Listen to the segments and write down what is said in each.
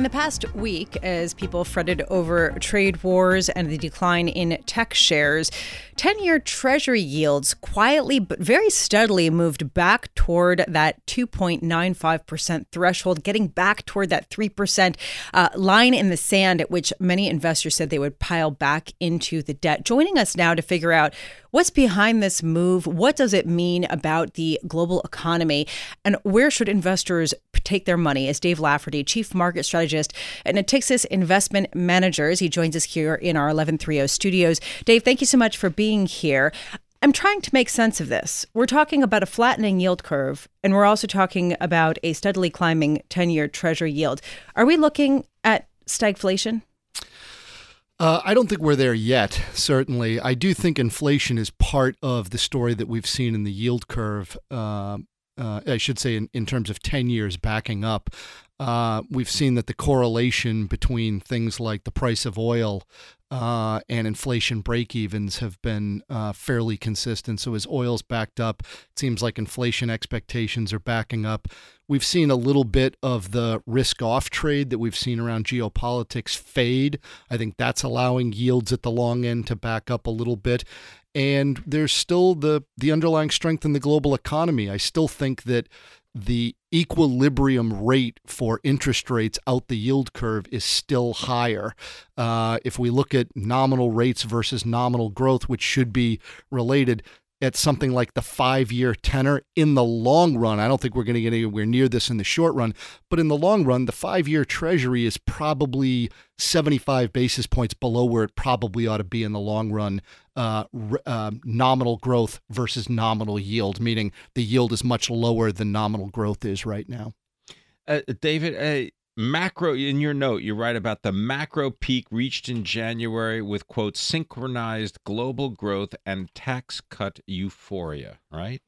In the past week, as people fretted over trade wars and the decline in tech shares, 10 year Treasury yields quietly but very steadily moved back toward that 2.95% threshold, getting back toward that 3% uh, line in the sand at which many investors said they would pile back into the debt. Joining us now to figure out what's behind this move, what does it mean about the global economy, and where should investors take their money is Dave Lafferty, Chief Market Strategist at Natixis Investment Managers. He joins us here in our 1130 studios. Dave, thank you so much for being here. I'm trying to make sense of this. We're talking about a flattening yield curve, and we're also talking about a steadily climbing 10 year Treasury yield. Are we looking at stagflation? Uh, I don't think we're there yet, certainly. I do think inflation is part of the story that we've seen in the yield curve. Uh, uh, I should say, in, in terms of 10 years backing up. Uh, we've seen that the correlation between things like the price of oil uh, and inflation break evens have been uh, fairly consistent. So as oil's backed up, it seems like inflation expectations are backing up. We've seen a little bit of the risk off trade that we've seen around geopolitics fade. I think that's allowing yields at the long end to back up a little bit and there's still the the underlying strength in the global economy. I still think that the equilibrium rate for interest rates out the yield curve is still higher. Uh, if we look at nominal rates versus nominal growth, which should be related, at something like the five year tenor in the long run. I don't think we're going to get anywhere near this in the short run, but in the long run, the five year treasury is probably 75 basis points below where it probably ought to be in the long run. Uh, uh, nominal growth versus nominal yield, meaning the yield is much lower than nominal growth is right now. Uh, David, uh, macro in your note you write about the macro peak reached in January with quote synchronized global growth and tax cut euphoria, right?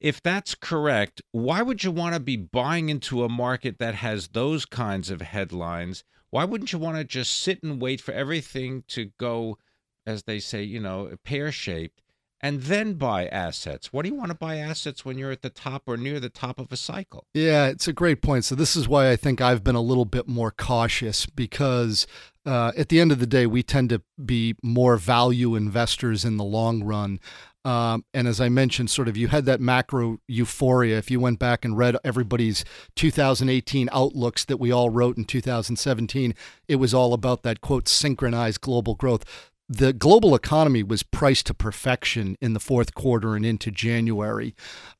If that's correct, why would you want to be buying into a market that has those kinds of headlines? Why wouldn't you want to just sit and wait for everything to go as they say, you know, pear-shaped and then buy assets. What do you want to buy assets when you're at the top or near the top of a cycle? Yeah, it's a great point. So, this is why I think I've been a little bit more cautious because uh, at the end of the day, we tend to be more value investors in the long run. Um, and as I mentioned, sort of you had that macro euphoria. If you went back and read everybody's 2018 outlooks that we all wrote in 2017, it was all about that quote synchronized global growth the global economy was priced to perfection in the fourth quarter and into January,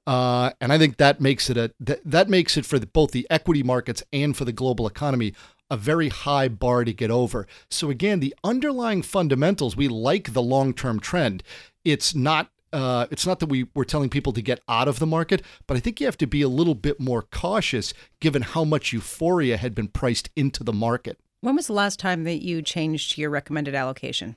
uh, and I think that makes it a that, that makes it for the, both the equity markets and for the global economy a very high bar to get over. So again, the underlying fundamentals we like the long term trend. It's not uh, it's not that we we're telling people to get out of the market, but I think you have to be a little bit more cautious given how much euphoria had been priced into the market. When was the last time that you changed your recommended allocation?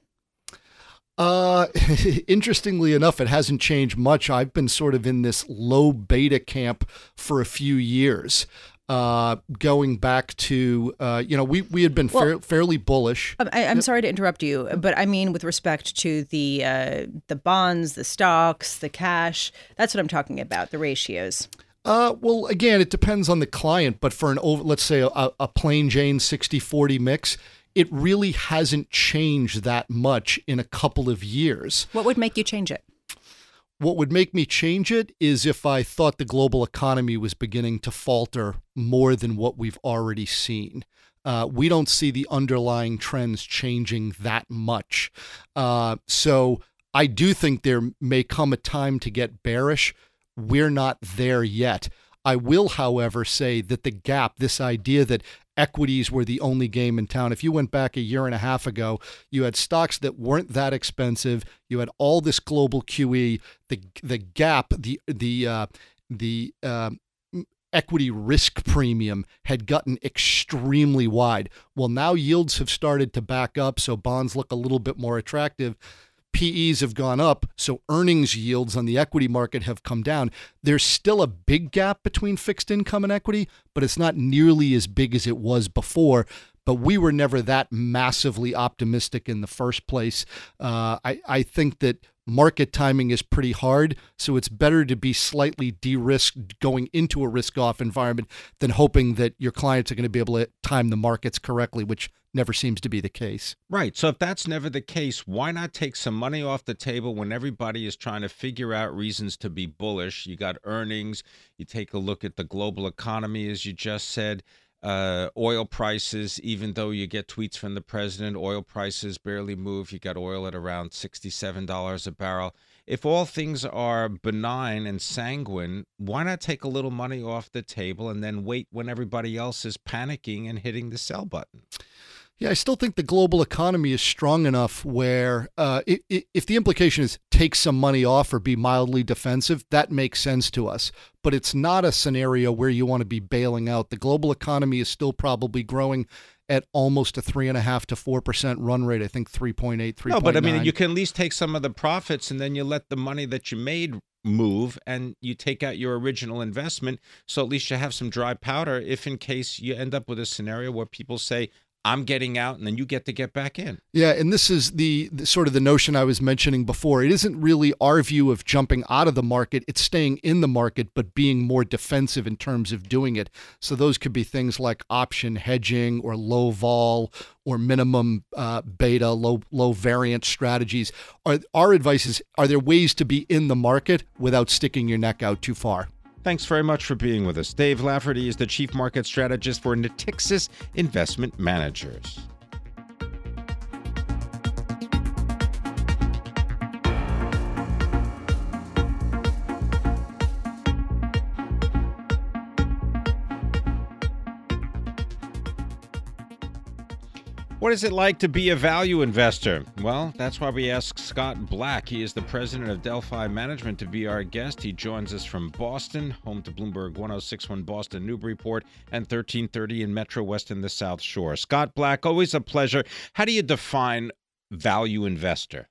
Uh, interestingly enough, it hasn't changed much. I've been sort of in this low beta camp for a few years. Uh, going back to uh, you know we we had been well, fair, fairly bullish. Um, I, am sorry to interrupt you, but I mean with respect to the uh, the bonds, the stocks, the cash. That's what I'm talking about. The ratios. Uh, well, again, it depends on the client, but for an over, let's say a, a plain Jane 60-40 mix, it really hasn't changed that much in a couple of years. What would make you change it? What would make me change it is if I thought the global economy was beginning to falter more than what we've already seen. Uh, we don't see the underlying trends changing that much. Uh, so I do think there may come a time to get bearish. We're not there yet. I will, however, say that the gap, this idea that equities were the only game in town. If you went back a year and a half ago, you had stocks that weren't that expensive. You had all this global QE. The the gap, the the uh, the uh, equity risk premium had gotten extremely wide. Well, now yields have started to back up, so bonds look a little bit more attractive. PEs have gone up, so earnings yields on the equity market have come down. There's still a big gap between fixed income and equity, but it's not nearly as big as it was before. But we were never that massively optimistic in the first place. Uh, I, I think that market timing is pretty hard. So it's better to be slightly de risked going into a risk off environment than hoping that your clients are going to be able to time the markets correctly, which never seems to be the case. Right. So if that's never the case, why not take some money off the table when everybody is trying to figure out reasons to be bullish? You got earnings, you take a look at the global economy, as you just said. Uh, oil prices, even though you get tweets from the president, oil prices barely move. You got oil at around $67 a barrel. If all things are benign and sanguine, why not take a little money off the table and then wait when everybody else is panicking and hitting the sell button? Yeah, I still think the global economy is strong enough where uh, it, if the implication is take some money off or be mildly defensive, that makes sense to us. But it's not a scenario where you want to be bailing out. The global economy is still probably growing at almost a three and a half to four percent run rate. I think three point eight, three. No, but I mean, you can at least take some of the profits and then you let the money that you made move and you take out your original investment so at least you have some dry powder if in case you end up with a scenario where people say I'm getting out and then you get to get back in. Yeah, and this is the, the, sort of the notion I was mentioning before. It isn't really our view of jumping out of the market, it's staying in the market but being more defensive in terms of doing it. So those could be things like option hedging or low vol or minimum uh, beta, low low variance strategies. Our, our advice is are there ways to be in the market without sticking your neck out too far? Thanks very much for being with us. Dave Lafferty is the Chief Market Strategist for Natixis Investment Managers. What is it like to be a value investor? Well, that's why we asked Scott Black. He is the president of Delphi Management to be our guest. He joins us from Boston, home to Bloomberg 1061 Boston Newburyport and 1330 in Metro West in the South Shore. Scott Black, always a pleasure. How do you define value investor?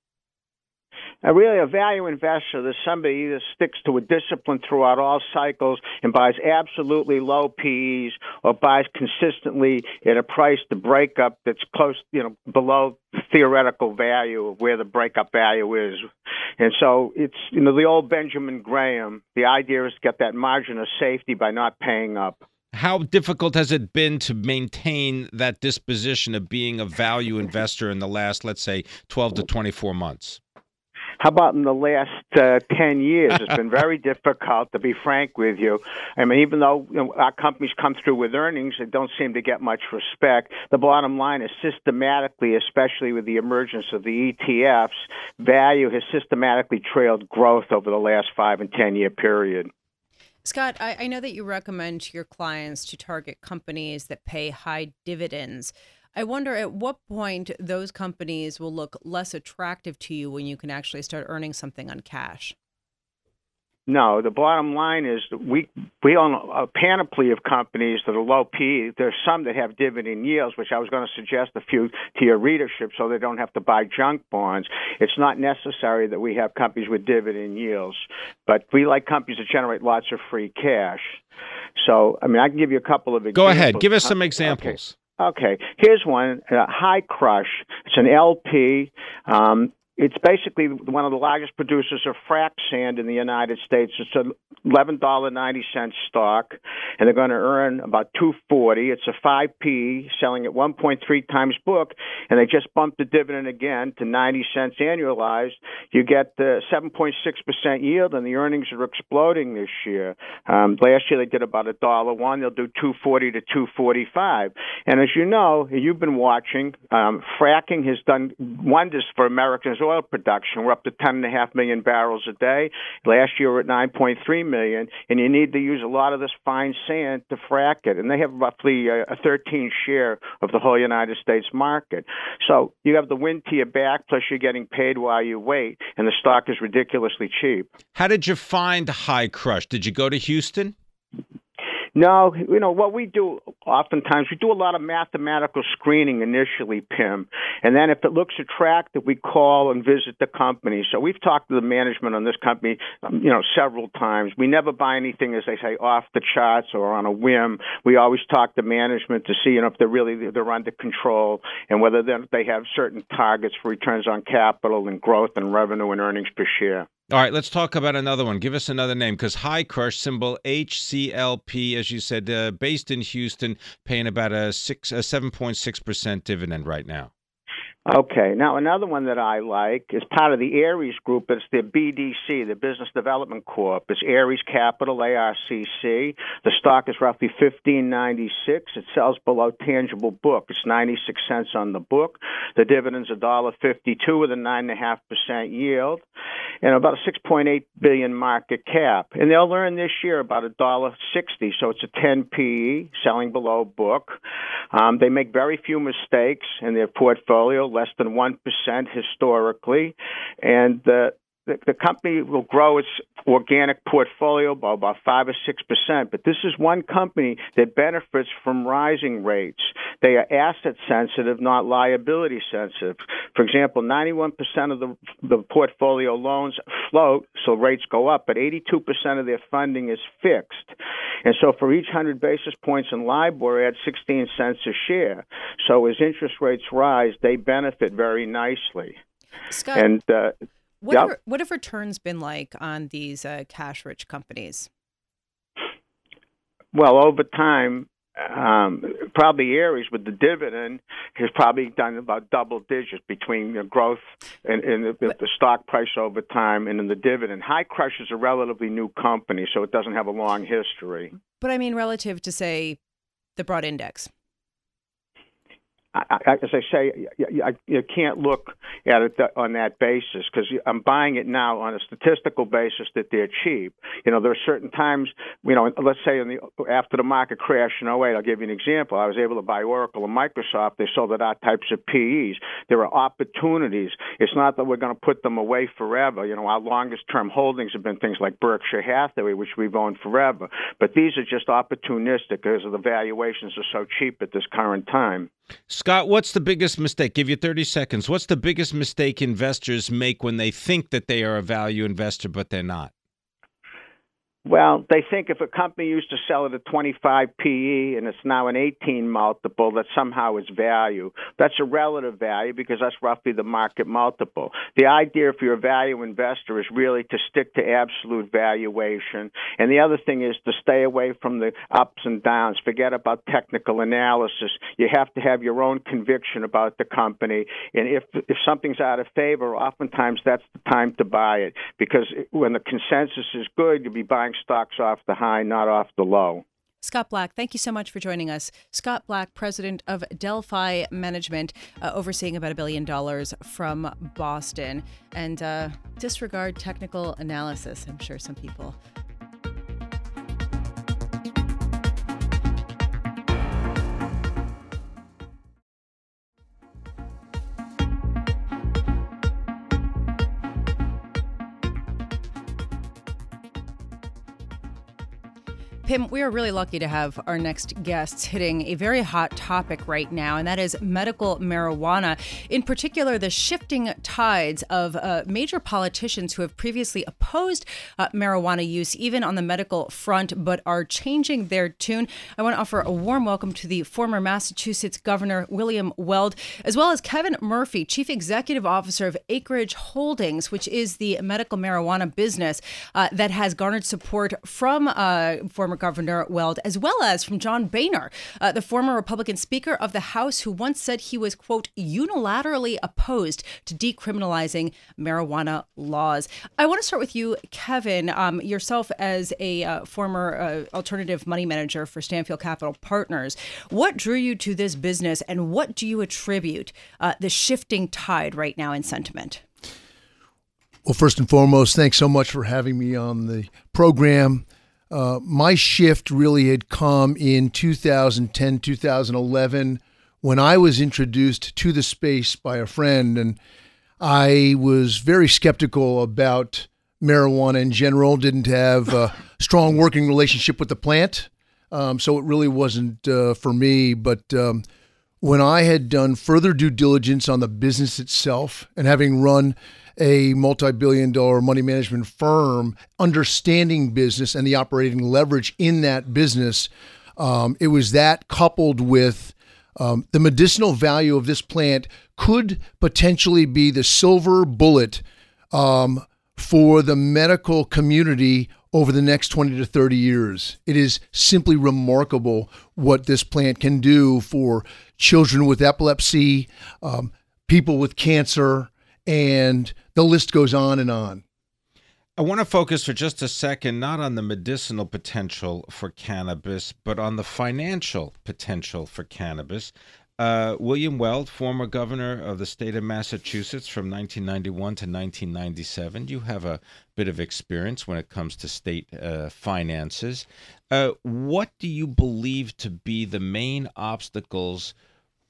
A really, a value investor is somebody that sticks to a discipline throughout all cycles and buys absolutely low PEs or buys consistently at a price to breakup that's close, you know, below theoretical value of where the breakup value is. And so it's, you know, the old Benjamin Graham. The idea is to get that margin of safety by not paying up. How difficult has it been to maintain that disposition of being a value investor in the last, let's say, 12 to 24 months? How about in the last uh, 10 years? It's been very difficult, to be frank with you. I mean, even though you know, our companies come through with earnings, they don't seem to get much respect. The bottom line is systematically, especially with the emergence of the ETFs, value has systematically trailed growth over the last five and 10 year period. Scott, I, I know that you recommend to your clients to target companies that pay high dividends. I wonder at what point those companies will look less attractive to you when you can actually start earning something on cash. No, the bottom line is we we own a panoply of companies that are low PE. There's some that have dividend yields, which I was going to suggest a few to your readership, so they don't have to buy junk bonds. It's not necessary that we have companies with dividend yields, but we like companies that generate lots of free cash. So, I mean, I can give you a couple of examples. Go ahead, give us some examples. Okay. Okay, here's one. Uh, Hi-Crush. It's an LP. Um, it's basically one of the largest producers of frac sand in the United States. It's an eleven dollar ninety cent stock, and they're going to earn about two forty. It's a five P, selling at one point three times book, and they just bumped the dividend again to ninety cents annualized. You get the seven point six percent yield, and the earnings are exploding this year. Um, last year they did about a dollar one. They'll do two forty to two forty five. And as you know, you've been watching. Um, fracking has done wonders for Americans oil production. We're up to 10.5 million barrels a day. Last year, we're at 9.3 million, and you need to use a lot of this fine sand to frack it. And they have roughly a, a 13 share of the whole United States market. So you have the wind to your back, plus you're getting paid while you wait, and the stock is ridiculously cheap. How did you find Hi-Crush? Did you go to Houston? No, you know what we do oftentimes we do a lot of mathematical screening initially, Pimm, and then if it looks attractive, we call and visit the company. So we've talked to the management on this company, um, you know, several times. We never buy anything, as they say, off the charts or on a whim. We always talk to management to see you know if they're really they're under control and whether they have certain targets for returns on capital and growth and revenue and earnings per share. All right, let's talk about another one. Give us another name because Hi-Crush symbol HCLP, as you said, uh, based in Houston, paying about a six, a seven point six percent dividend right now. Okay. Now, another one that I like is part of the Ares Group. It's the BDC, the Business Development Corp. It's Ares Capital, ARCC. The stock is roughly fifteen ninety six. It sells below tangible book. It's ninety six cents on the book. The dividend's a dollar fifty two with a nine and a half percent yield, and about a six point eight billion market cap. And they'll earn this year about a dollar sixty. So it's a ten PE, selling below book. Um, they make very few mistakes in their portfolio less than 1% historically. And the, the, the company will grow its organic portfolio by about 5 or 6%. But this is one company that benefits from rising rates. They are asset sensitive, not liability sensitive. For example, 91% of the, the portfolio loans float, so rates go up, but 82% of their funding is fixed. And so for each 100 basis points in LIBOR, add 16 cents a share. So as interest rates rise, they benefit very nicely. Scott, and uh, what, yep. have, what have returns been like on these uh, cash rich companies? Well, over time, um, probably Ares with the dividend has probably done about double digits between the growth and, the, the, stock price over time and in the dividend. Hi-Crush is a relatively new company, so it doesn't have a long history. But I mean, relative to say the broad index. I, as I say, you, you can't look at it on that basis because I'm buying it now on a statistical basis that they're cheap. You know, there are certain times, you know, let's say in the after the market crash in 08, I'll give you an example. I was able to buy Oracle and Microsoft. They sold at our types of PEs. There are opportunities. It's not that we're going to put them away forever. You know, our longest term holdings have been things like Berkshire Hathaway, which we've owned forever. But these are just opportunistic because the valuations are so cheap at this current time. Scott, what's the biggest mistake? Give you 30 seconds. What's the biggest mistake investors make when they think that they are a value investor, but they're not? Well, they think if a company used to sell at a 25 PE and it's now an 18 multiple, that somehow is value. That's a relative value because that's roughly the market multiple. The idea, if you're a value investor, is really to stick to absolute valuation. And the other thing is to stay away from the ups and downs. Forget about technical analysis. You have to have your own conviction about the company. And if if something's out of favor, oftentimes that's the time to buy it because when the consensus is good, you'll be buying buying stocks off the high, not off the low. Scott Black, thank you so much for joining us. Scott Black, president of Delphi Management, uh, overseeing about a billion dollars from Boston. And uh, disregard technical analysis. I'm sure some people Pimm, we are really lucky to have our next guests hitting a very hot topic right now, and that is medical marijuana. In particular, the shifting tides of uh, major politicians who have previously opposed uh, marijuana use, even on the medical front, but are changing their tune. I want to offer a warm welcome to the former Massachusetts Governor William Weld, as well as Kevin Murphy, Chief Executive Officer of Acreage Holdings, which is the medical marijuana business uh, that has garnered support from uh, former Governor Weld, as well as from John Boehner, uh, the former Republican Speaker of the House, who once said he was, quote, unilaterally opposed to decriminalizing marijuana laws. I want to start with you, Kevin, um, yourself as a uh, former uh, alternative money manager for Stanfield Capital Partners. What drew you to this business, and what do you attribute uh, the shifting tide right now in sentiment? Well, first and foremost, thanks so much for having me on the program. Uh, my shift really had come in 2010, 2011, when I was introduced to the space by a friend. And I was very skeptical about marijuana in general, didn't have a strong working relationship with the plant. um, so it really wasn't uh, for me. But um, when I had done further due diligence on the business itself and having run a multi billion dollar money management firm, understanding business and the operating leverage in that business, um, it was that coupled with um, the medicinal value of this plant could potentially be the silver bullet um, for the medical community over the next 20 to 30 years. It is simply remarkable what this plant can do for children with epilepsy, um, people with cancer, and the list goes on and on. I want to focus for just a second not on the medicinal potential for cannabis, but on the financial potential for cannabis. Uh, William Weld, former governor of the state of Massachusetts from 1991 to 1997. You have a bit of experience when it comes to state uh, finances. Uh, what do you believe to be the main obstacles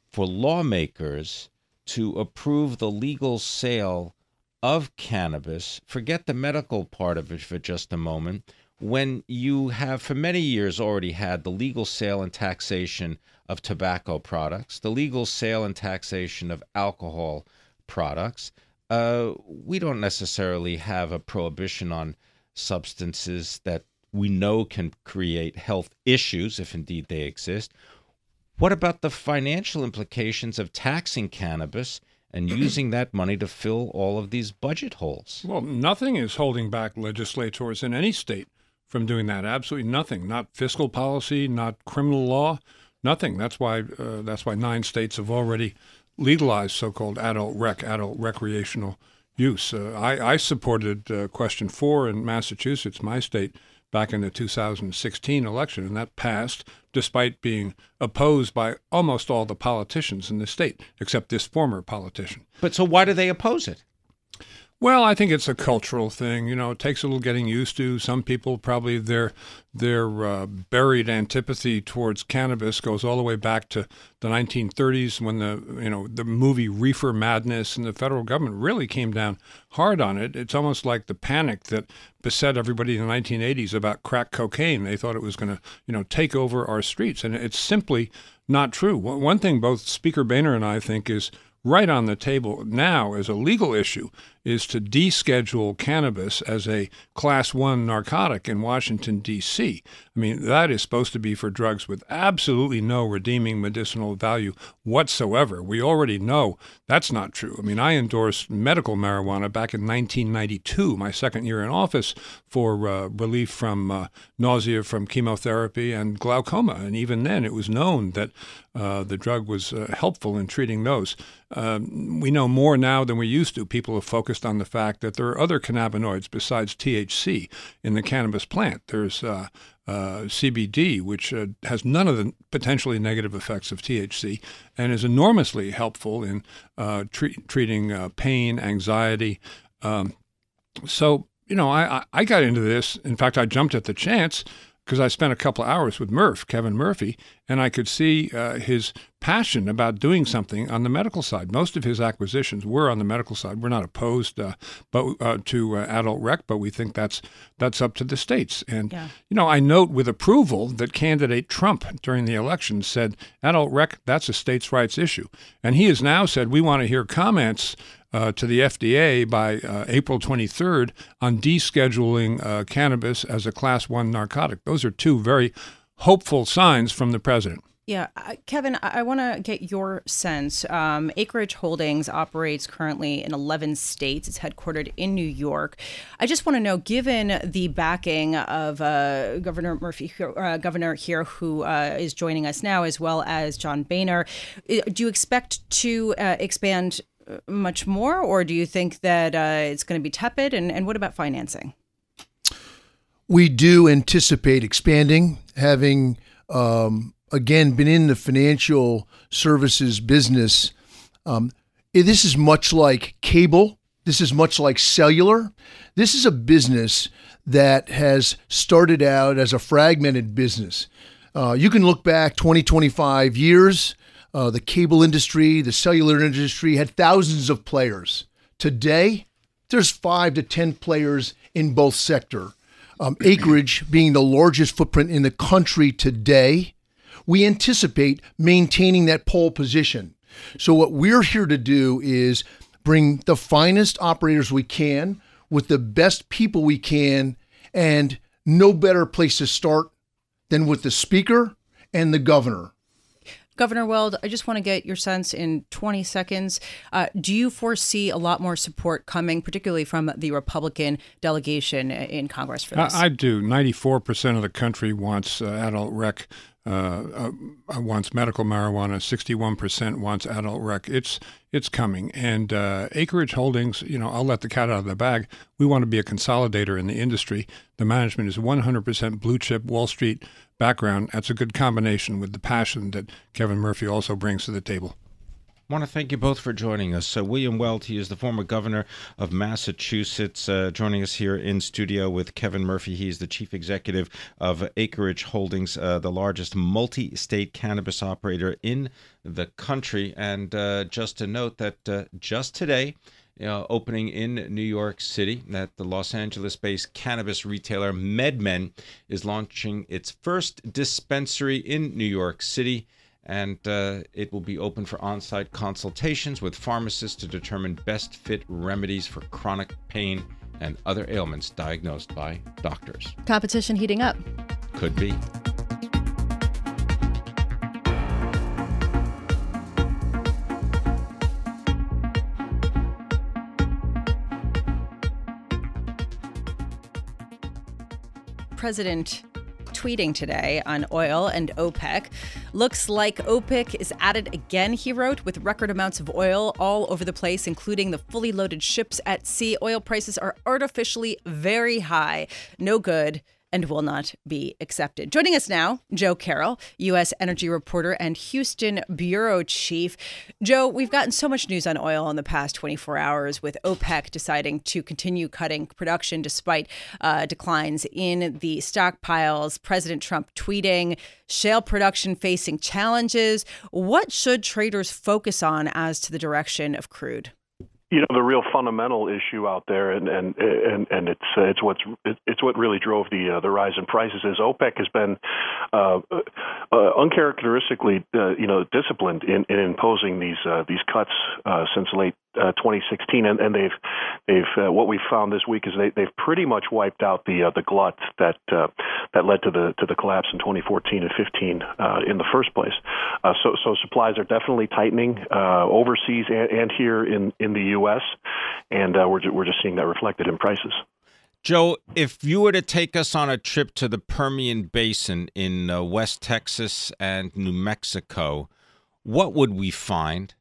for lawmakers to approve the legal sale of cannabis? Forget the medical part of it for just a moment when you have for many years already had the legal sale and taxation of tobacco products, the legal sale and taxation of alcohol products, uh, we don't necessarily have a prohibition on substances that we know can create health issues, if indeed they exist. What about the financial implications of taxing cannabis and using that money to fill all of these budget holes? Well, nothing is holding back legislators in any state from doing that. Absolutely nothing. Not fiscal policy, not criminal law, nothing. That's why uh, that's why nine states have already legalized so-called adult rec, adult recreational use. Uh, I, I, supported uh, question four in Massachusetts, my state, back in the 2016 election, and that passed despite being opposed by almost all the politicians in the state, except this former politician. But so why do they oppose it? Well, I think it's a cultural thing. You know, it takes a little getting used to. Some people probably their their uh, buried antipathy towards cannabis goes all the way back to the 1930s when the you know the movie Reefer Madness and the federal government really came down hard on it. It's almost like the panic that beset everybody in the 1980s about crack cocaine. They thought it was going to you know take over our streets, and it's simply not true. One thing both Speaker Boehner and I think is right on the table now as a legal issue is to deschedule cannabis as a class 1 narcotic in Washington D.C. I mean that is supposed to be for drugs with absolutely no redeeming medicinal value whatsoever. We already know that's not true. I mean I endorsed medical marijuana back in 1992, my second year in office for uh, relief from uh, nausea from chemotherapy and glaucoma and even then it was known that uh, the drug was uh, helpful in treating those. Um, we know more now than we used to. People have focused on the fact that there are other cannabinoids besides THC in the cannabis plant. There's uh, uh, CBD, which uh, has none of the potentially negative effects of THC and is enormously helpful in uh, tre- treating uh, pain, anxiety. Um, so, you know, I, I got into this. In fact, I jumped at the chance because I spent a couple hours with Murph, Kevin Murphy, and I could see uh, his passion about doing something on the medical side. Most of his acquisitions were on the medical side. We're not opposed, uh, but uh, to uh, adult rec, but we think that's that's up to the states. And yeah. you know, I note with approval that candidate Trump during the election said adult rec that's a states' rights issue, and he has now said we want to hear comments uh, to the FDA by uh, April 23rd on descheduling uh, cannabis as a class one narcotic. Those are two very hopeful signs from the president. Yeah, uh, Kevin, I, want to get your sense. Um, Acreage Holdings operates currently in 11 states. It's headquartered in New York. I just want to know, given the backing of uh, Governor Murphy, uh, Governor here, who uh, is joining us now, as well as John Boehner, do you expect to uh, expand much more, or do you think that uh, it's going to be tepid? And, and what about financing? We do anticipate expanding, having um, again been in the financial services business. Um, this is much like cable. This is much like cellular. This is a business that has started out as a fragmented business. Uh, you can look back 20, 25 years uh, the cable industry, the cellular industry had thousands of players. Today, there's five to 10 players in both sector. um, acreage being the largest footprint in the country today, we anticipate maintaining that pole position. So, what we're here to do is bring the finest operators we can with the best people we can, and no better place to start than with the speaker and the governor. Governor Weld, I just want to get your sense in 20 seconds. Uh, do you foresee a lot more support coming, particularly from the Republican delegation in Congress for this? I, I do. 94% of the country wants uh, adult rec uh, uh, wants medical marijuana. 61% wants adult rec. It's it's coming. And uh, Acreage Holdings, you know, I'll let the cat out of the bag. We want to be a consolidator in the industry. The management is 100% blue chip Wall Street background. That's a good combination with the passion that Kevin Murphy also brings to the table. I want to thank you both for joining us. So, William Weld, he is the former governor of Massachusetts, uh, joining us here in studio with Kevin Murphy. He's the chief executive of Acreage Holdings, uh, the largest multi state cannabis operator in the country. And uh, just to note that uh, just today, uh, opening in New York City, that the Los Angeles based cannabis retailer MedMen is launching its first dispensary in New York City and uh, it will be open for on site consultations with pharmacists to determine best fit remedies for chronic pain and other ailments diagnosed by doctors. Competition heating up. Could be. President tweeting today on oil and OPEC. Looks like OPEC is at it again, he wrote, with record amounts of oil all over the place, including the fully loaded ships at sea. Oil prices are artificially very high. No good and will not be accepted. Joining us now, Joe Carroll, U.S. energy reporter and Houston bureau chief. Joe, we've gotten so much news on oil in the past 24 hours with OPEC deciding to continue cutting production despite uh, declines in the stockpiles, President Trump tweeting, shale production facing challenges. What should traders focus on as to the direction of crude? You know the real fundamental issue out there, and and and, and it's it's what's it's what really drove the uh, the rise in prices. Is OPEC has been uh, uh, uncharacteristically uh, you know disciplined in, in imposing these uh, these cuts uh, since late uh, 2016, and, and they've they've what we've found this week is they they've pretty much wiped out the the glut that that led to the to the collapse in 2014 and 15 uh, in the first place. So so supplies are definitely tightening overseas and, and here in in the U.S. and uh, we're we're just seeing that reflected in prices. Joe, if you were to take us on a trip to the Permian Basin in uh, West Texas and New Mexico, what would we find?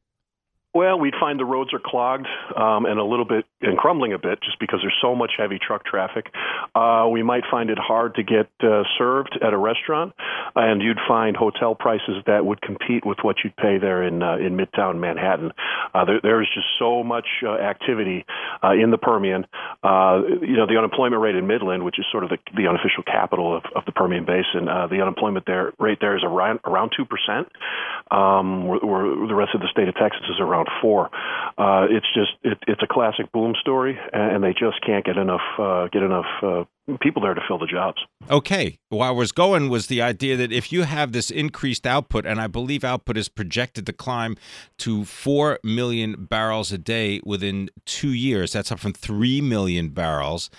Well, we'd find the roads are clogged um, and a little bit and crumbling a bit just because there's so much heavy truck traffic. Uh, we might find it hard to get uh, served at a restaurant, and you'd find hotel prices that would compete with what you'd pay there in uh, in Midtown Manhattan. Uh, there, there's just so much uh, activity uh, in the Permian. Uh, you know, the unemployment rate in Midland, which is sort of the, the unofficial capital of, of the Permian Basin, uh, the unemployment there rate there is around around two percent. Um, where, where the rest of the state of Texas is around four. Uh, it's just it, it's a classic boom story, and they just can't get enough uh, get enough uh, people there to fill the jobs. Okay, where I was going was the idea that if you have this increased output, and I believe output is projected to climb to four million barrels a day within two years. That's up from three million barrels.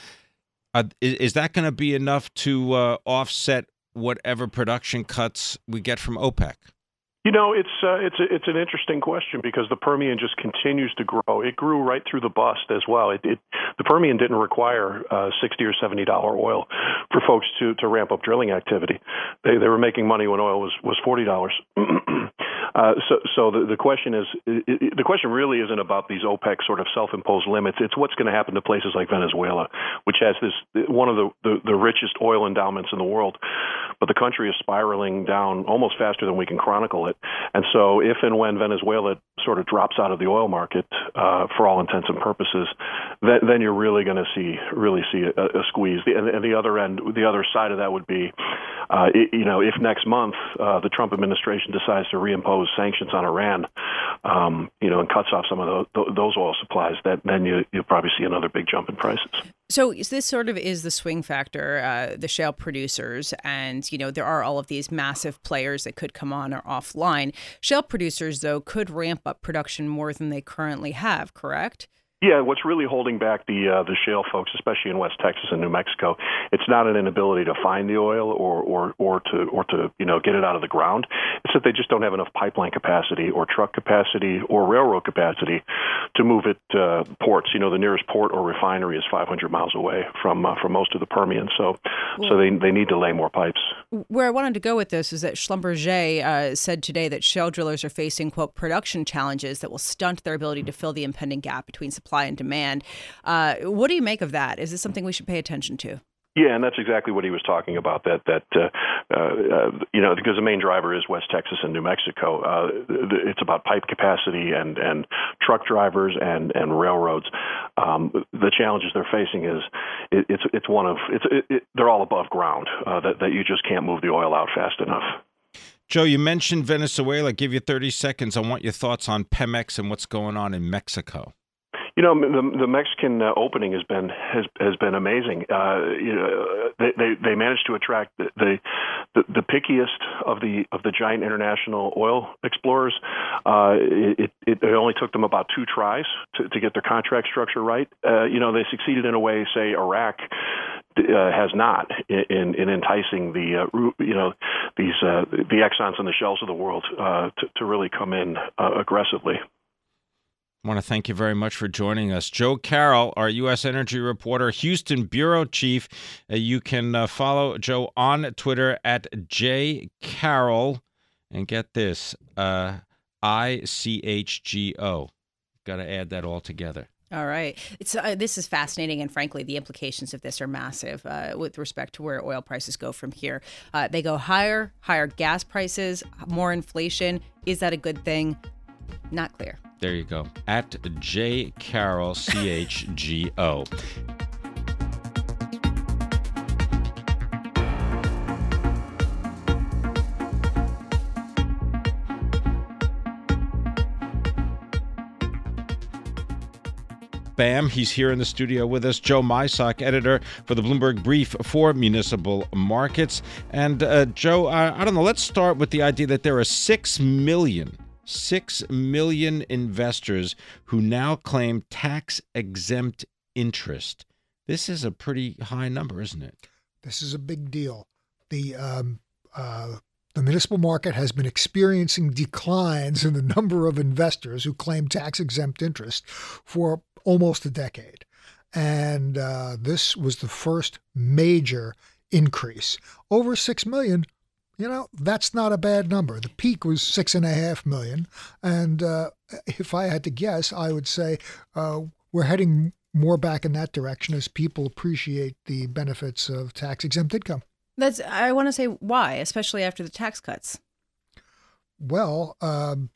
Uh, is, that going to be enough to uh, offset whatever production cuts we get from OPEC? You know, it's uh, it's a, it's an interesting question because the Permian just continues to grow. It grew right through the bust as well. It, it the Permian didn't require uh, sixty or seventy dollar oil for folks to to ramp up drilling activity. They they were making money when oil was was forty dollars. Uh, so, so the, the question is, it, the question really isn't about these OPEC sort of self-imposed limits. It's what's going to happen to places like Venezuela, which has this one of the, the, the richest oil endowments in the world, but the country is spiraling down almost faster than we can chronicle it. And so, if and when Venezuela sort of drops out of the oil market, uh, for all intents and purposes, then, then you're really going to see really see a, a squeeze. The, and, and the other end, the other side of that would be uh, it, you know, if next month uh, the Trump administration decides to reimpose sanctions on Iran, um, you know, and cuts off some of those, those oil supplies, that then you, you'll probably see another big jump in prices. So this sort of is the swing factor, uh, the shale producers, and you know there are all of these massive players that could come on or offline. Shale producers, though, could ramp up production more than they currently have. Correct? Yeah, what's really holding back the uh, the shale folks, especially in West Texas and New Mexico, it's not an inability to find the oil or or or to or to you know get it out of the ground. It's that they just don't have enough pipeline capacity or truck capacity or railroad capacity to move it uh, ports. You know, the nearest port or refinery is 500 miles away from uh, from most of the Permian, so well, so they they need to lay more pipes. Where I wanted to go with this is that Schlumberger uh, said today that shale drillers are facing quote production challenges that will stunt their ability to fill the impending gap between supply supply and demand. Uh, what do you make of that? Is this something we should pay attention to? Yeah, and that's exactly what he was talking about. That that uh, uh, you know because the main driver is West Texas and New Mexico. Uh, it's about pipe capacity and and truck drivers and and railroads. Um, the challenges they're facing is it, it's it's one of it's it, it, they're all above ground. Uh, that that you just can't move the oil out fast enough. Joe, you mentioned Venezuela. I'll give you 30 seconds. I want your thoughts on Pemex and what's going on in Mexico. You know, the, the Mexican uh, opening has been has has been amazing. Uh, you know, they, they they managed to attract the, the the, pickiest of the of the giant international oil explorers. Uh, it, it it only took them about two tries to, to get their contract structure right. Uh, you know, they succeeded in a way, say Iraq uh, has not in in enticing the uh, you know these uh, the Exxon's and the Shells of the world uh, to, to really come in uh, aggressively. I want to thank you very much for joining us. Joe Carroll, our U.S. Energy reporter, Houston Bureau Chief. Uh, you can uh, follow Joe on Twitter at jcarroll. And get this uh, I C H G O. Got to add that all together. All right. It's uh, this is fascinating, and frankly, the implications of this are massive uh, with respect to where oil prices go from here. Uh, they go higher, higher gas prices, more inflation. Is that a good thing? Not clear. There you go. At J Carroll, C H G O. Bam. He's here in the studio with us. Joe Mysak, editor for the Bloomberg Brief for Municipal Markets. And uh, Joe, I, I don't know, let's start with the idea that there are 6 million 6 million investors who now claim tax exempt interest. This is a pretty high number, isn't it? This is a big deal. The um, uh, the municipal market has been experiencing declines in the number of investors who claim tax exempt interest for almost a decade. And uh, this was the first major increase. Over 6 million you know, that's not a bad number. The peak was six and a half million. And uh, if I had to guess, I would say uh, we're heading more back in that direction as people appreciate the benefits of tax exempt income. That's, I want to say why, especially after the tax cuts. Well, um,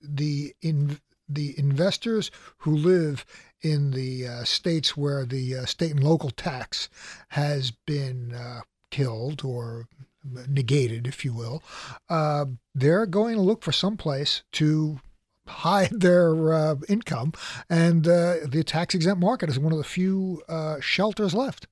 the in the investors who live in the uh, states where the uh, state and local tax has been uh, killed or negated, if you will, uh, they're going to look for some place to hide their uh, income, and uh, the tax exempt market is one of the few uh, shelters left.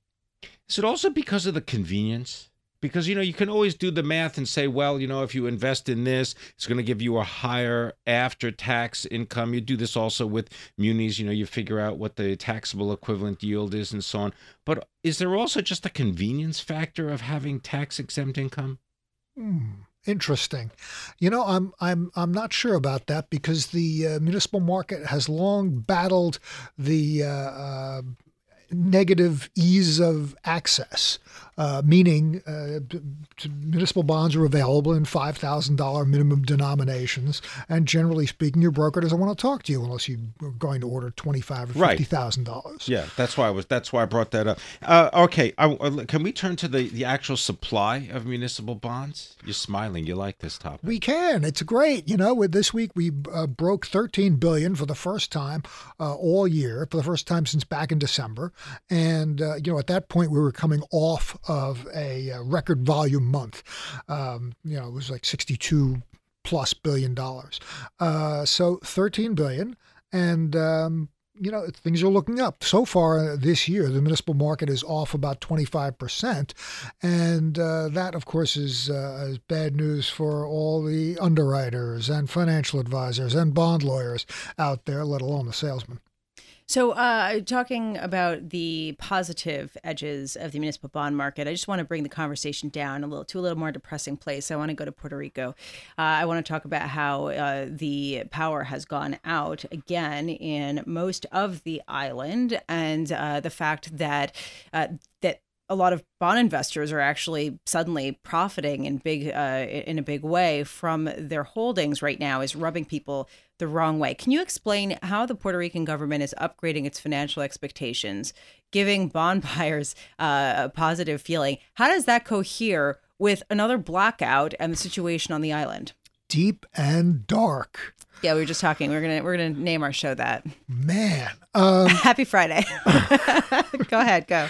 Is it also because of the convenience? Because you know you can always do the math and say well you know if you invest in this it's going to give you a higher after tax income you do this also with munis you know you figure out what the taxable equivalent yield is and so on but is there also just a convenience factor of having tax exempt income hmm. Interesting. You know, I'm I'm I'm not sure about that because the uh, municipal market has long battled the uh, uh, negative ease of access, uh, meaning uh, municipal bonds are available in $5,000 minimum denominations. And generally speaking, your broker doesn't want to talk to you unless you're going to order 25 or $50,000. Yeah, that's why I was. That's why I brought that up. Uh, okay, I, uh, can we turn to the, the actual supply of municipal bonds? You're smiling. You like this topic. We can. It's great. You know, with this week we uh, broke 13 billion for the first time uh, all year, for the first time since back in December. And, uh, you know, at that point, we were coming off of a uh, record volume month. Um, you know, it was like 62 plus billion dollars. Uh, so 13 billion. And um, you know, things are looking up. So far this year, the municipal market is off about 25%. And uh, that, of course, is, uh, is bad news for all the underwriters and financial advisors and bond lawyers out there, let alone the salesmen. So, uh, talking about the positive edges of the municipal bond market, I just want to bring the conversation down a little to a little more depressing place. I want to go to Puerto Rico. Uh, I want to talk about how uh, the power has gone out again in most of the island, and uh, the fact that uh, that a lot of bond investors are actually suddenly profiting in big uh, in a big way from their holdings right now is rubbing people the wrong way. Can you explain how the Puerto Rican government is upgrading its financial expectations, giving bond buyers uh, a positive feeling? How does that cohere with another blackout and the situation on the island? Deep and dark. Yeah, we were just talking. We're gonna we're gonna name our show that. Man, um, happy Friday. go ahead, go.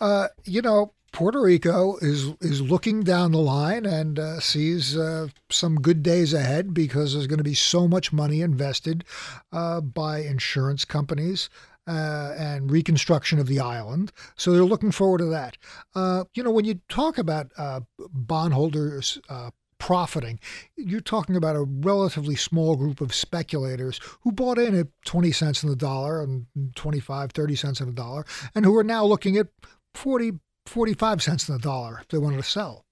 Uh, you know, Puerto Rico is is looking down the line and uh, sees uh, some good days ahead because there's going to be so much money invested uh, by insurance companies. Uh, and reconstruction of the island. So they're looking forward to that. Uh, you know, when you talk about uh, bondholders profiting. You're talking about a relatively small group of speculators who bought in at 20 cents in the dollar and 25, 30 cents in the dollar, and who are now looking at 40, 45 cents in the dollar if they wanted to sell.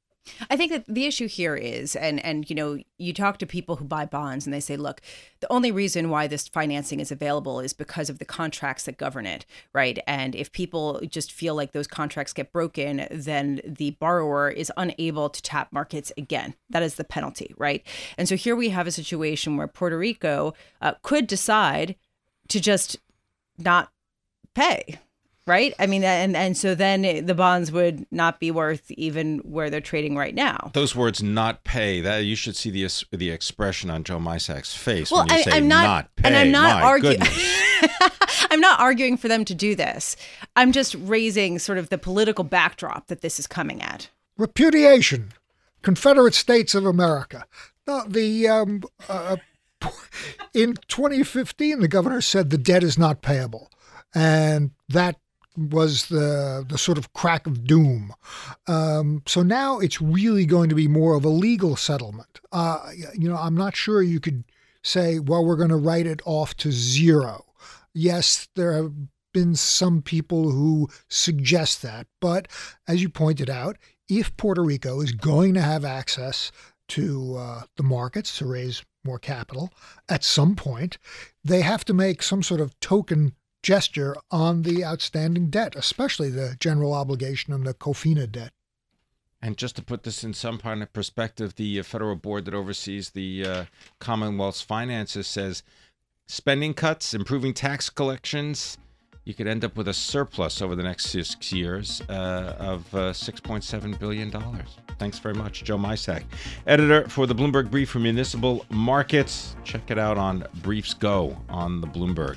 I think that the issue here is, and and you know, you talk to people who buy bonds, and they say, look, the only reason why this financing is available is because of the contracts that govern it, right? And if people just feel like those contracts get broken, then the borrower is unable to tap markets again. That is the penalty, right? And so here we have a situation where Puerto Rico uh, could decide to just not pay right? I mean, and and so then the bonds would not be worth even where they're trading right now. Those words "not pay" that you should see the the expression on Joe Mysak's face well, when you I, say I'm not, "not pay." and I'm not arguing. goodness. I'm not arguing for them to do this. I'm just raising sort of the political backdrop that this is coming at. Repudiation, Confederate States of America. Now, the um, uh, in 2015, the governor said the debt is not payable, and that was the the sort of crack of doom. Um, so now it's really going to be more of a legal settlement. Uh, you know, I'm not sure you could say, well, we're going to write it off to zero. Yes, there have been some people who suggest that, but as you pointed out, if Puerto Rico is going to have access to uh, the markets to raise more capital at some point, they have to make some sort of token gesture on the outstanding debt, especially the general obligation and the COFINA debt. And just to put this in some kind of perspective, the uh, federal board that oversees the uh, Commonwealth's finances says spending cuts, improving tax collections, you could end up with a surplus over the next six years uh, of uh, $6.7 billion. Thanks very much, Joe Mysak, editor for the Bloomberg Brief for Municipal Markets. Check it out on Briefs Go on the Bloomberg.